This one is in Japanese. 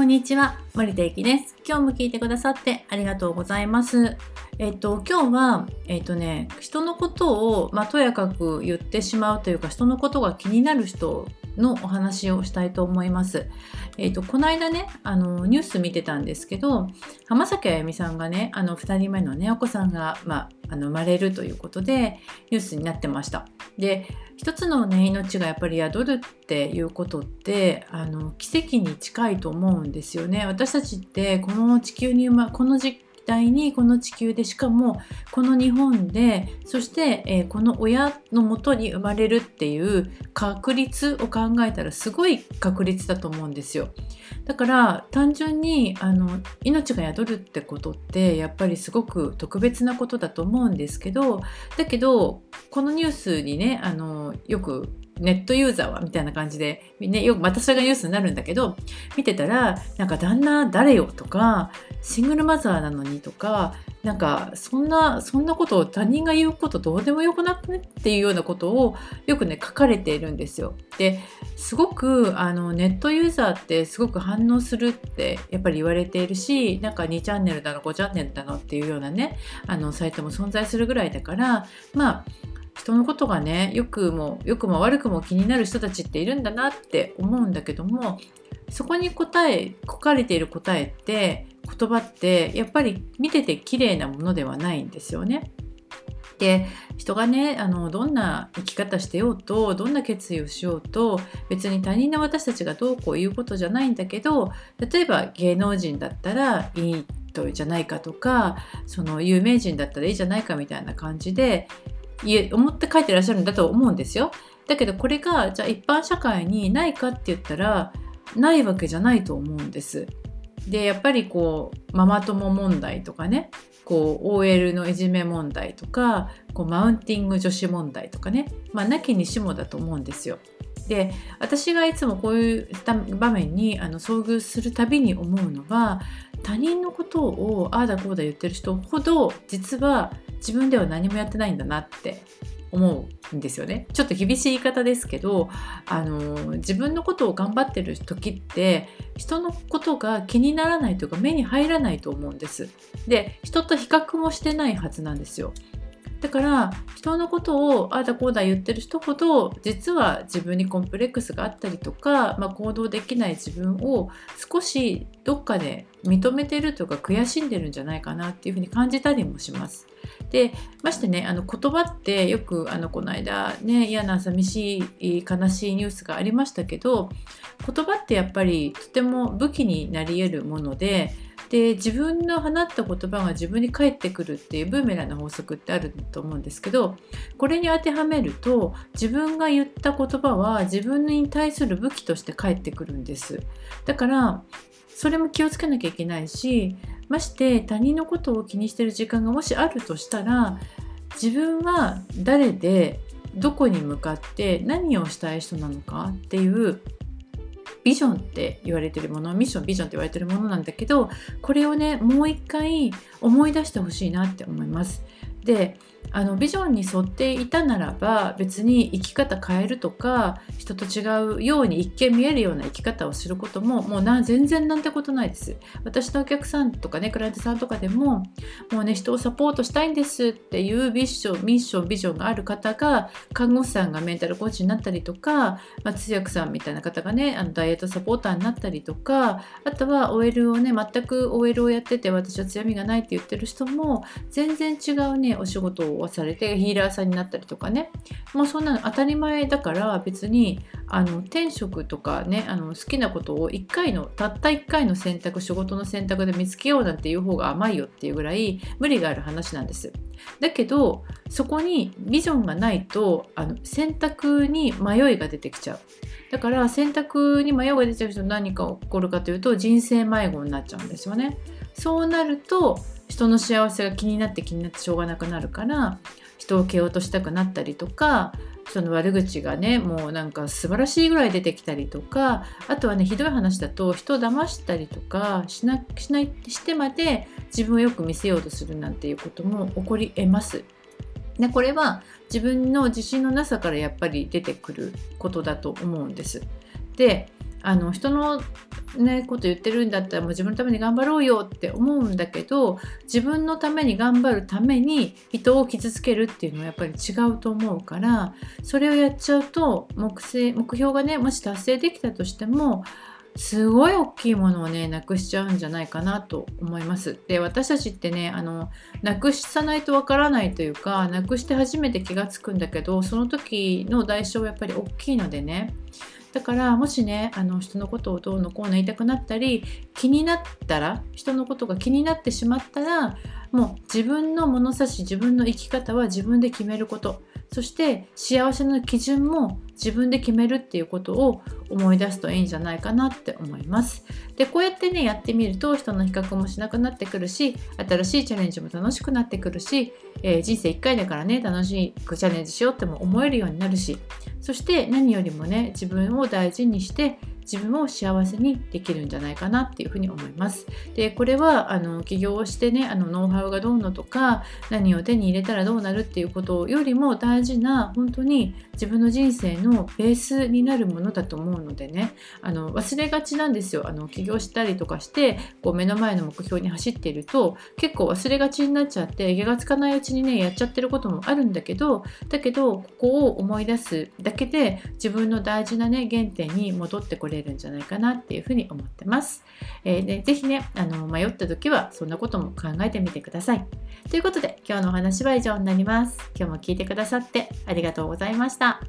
こんにちは、森田ゆきです。今日も聞いてくださってありがとうございます。えっと、今日は、えっとね、人のことを、まあ、とやかく言ってしまうというか、人のことが気になる人のお話をしたいと思います。えっと、この間ね、あの、ニュース見てたんですけど、浜崎あゆみさんがね、あの、2人目のね、お子さんが、まあ、あの生まれるということで、ニュースになってました。で、一つのね命がやっぱり宿るっていうことってあの奇跡に近いと思うんですよね。私たちってこの地球に、ま、この時代にこの地球でしかもこの日本でそして、えー、この親のもとに生まれるっていう確率を考えたらすごい確率だと思うんですよ。だから単純にあの命が宿るってことってやっぱりすごく特別なことだと思うんですけどだけどこのニュースにねあのよくネットユーザーはみたいな感じで、ね、よくまたそれがニュースになるんだけど見てたらなんか旦那誰よとかシングルマザーなのにとかなんかそんなそんなことを他人が言うことどうでもよくなくねっていうようなことをよくね書かれているんですよ。ですごくあのネットユーザーってすごく反応するってやっぱり言われているしなんか2チャンネルだの5チャンネルだのっていうようなねあのサイトも存在するぐらいだからまあ人のことがねよくも良くも悪くも気になる人たちっているんだなって思うんだけどもそこに答え書かれている答えって言葉ってやっぱり見てて綺麗なものではないんですよね。で人がねあのどんな生き方してようとどんな決意をしようと別に他人の私たちがどうこう言うことじゃないんだけど例えば芸能人だったらいいとじゃないかとかその有名人だったらいいじゃないかみたいな感じで思って書いてらっしゃるんだと思うんですよ。だけどこれがじゃあ一般社会にないかって言ったらないわけじゃないと思うんです。でやっぱりこうママ友問題とかねこう OL のいじめ問題とかこうマウンティング女子問題とかねまあなきにしもだと思うんですよ。で私がいつもこういう場面にあの遭遇するたびに思うのは他人のことをああだこうだ言ってる人ほど実は自分では何もやってないんだなって思うんですよね。ちょっと厳しい言い方ですけど、あの自分のことを頑張ってる時って人のことが気にならないというか目に入らないと思うんです。で人と比較もしてないはずなんですよ。だから人のことをああだこうだ言ってる人ほど実は自分にコンプレックスがあったりとか、まあ、行動できない自分を少しどっかで認めてるとか悔しんでるんじゃないかなっていうふうに感じたりもします。でましてねあの言葉ってよくあのこの間ね嫌な寂しい悲しいニュースがありましたけど言葉ってやっぱりとても武器になり得るものでで自分の放った言葉が自分に返ってくるっていうブーメランの法則ってあると思うんですけどこれに当てはめると自分が言った言葉は自分に対する武器として返ってくるんです。だからそれも気をつけなきゃいけないしまして他人のことを気にしてる時間がもしあるとしたら自分は誰でどこに向かって何をしたい人なのかっていうビジョンって言われてるものミッションビジョンって言われてるものなんだけどこれをねもう一回思い出してほしいなって思います。であのビジョンに沿っていたならば別に生き方変えるとか人と違うように一見見えるような生き方をすることももうな全然なんてことないです。私のお客さんとかねクライアントさんとかでももうね人をサポートしたいんですっていうビッションミッションビジョンがある方が看護師さんがメンタルコーチになったりとか、まあ、通訳さんみたいな方がねあのダイエットサポーターになったりとかあとは OL をね全く OL をやってて私は強みがないって言ってる人も全然違うねお仕事をされてヒーラーさんになったりとかね。もうそんなの当たり前だから別にあの転職とかねあの好きなことを1回のたった1回の選択仕事の選択で見つけようなんていう方が甘いよっていうぐらい無理がある話なんです。だけどそこにビジョンがないとあの選択に迷いが出てきちゃう。だから選択に迷いが出ちゃう人何か起こるかというと人生迷子になっちゃうんですよね。そうなると人の幸せが気になって気になってしょうがなくなるから人を蹴落としたくなったりとかその悪口がねもうなんか素晴らしいぐらい出てきたりとかあとはねひどい話だと人を騙したりとかしなしないしてまで自分をよく見せようとするなんていうことも起こりえます。でこれは自分の自信のなさからやっぱり出てくることだと思うんです。であの人のね、こと言ってるんだったらもう自分のために頑張ろうよって思うんだけど自分のために頑張るために人を傷つけるっていうのはやっぱり違うと思うからそれをやっちゃうと目目標がねもし達成できたとしてもすごい大きいものをねなくしちゃうんじゃないかなと思います。で私たちってねあのなくさないとわからないというかなくして初めて気が付くんだけどその時の代償はやっぱり大きいのでねだからもしねあの人のことをどうのこうの言いたくなったり気になったら人のことが気になってしまったらもう自分の物差し自分の生き方は自分で決めること。そして幸せの基準も自分で決めるっていうことを思い出すといいんじゃないかなって思います。でこうやってねやってみると人の比較もしなくなってくるし新しいチャレンジも楽しくなってくるし、えー、人生1回だからね楽しくチャレンジしようっても思えるようになるしそして何よりもね自分を大事にして自分を幸せにできるんじゃないかなっていうふうに思います。でこれはあの起業をしてねあのノウハウがどうのとか何を手に入れたらどうなるっていうことよりも大事な本当に自分の人生のベースになるものだと思うのでねあの忘れがちなんですよあの起業したりとかしてこう目の前の目標に走っていると結構忘れがちになっちゃって気がつかないうちにねやっちゃってることもあるんだけどだけどここを思い出すだけで自分の大事なね原点に戻ってこれれるんじゃないかなっていうふうに思ってます。えー、でぜひねあの迷った時はそんなことも考えてみてください。ということで今日のお話は以上になります。今日も聞いてくださってありがとうございました。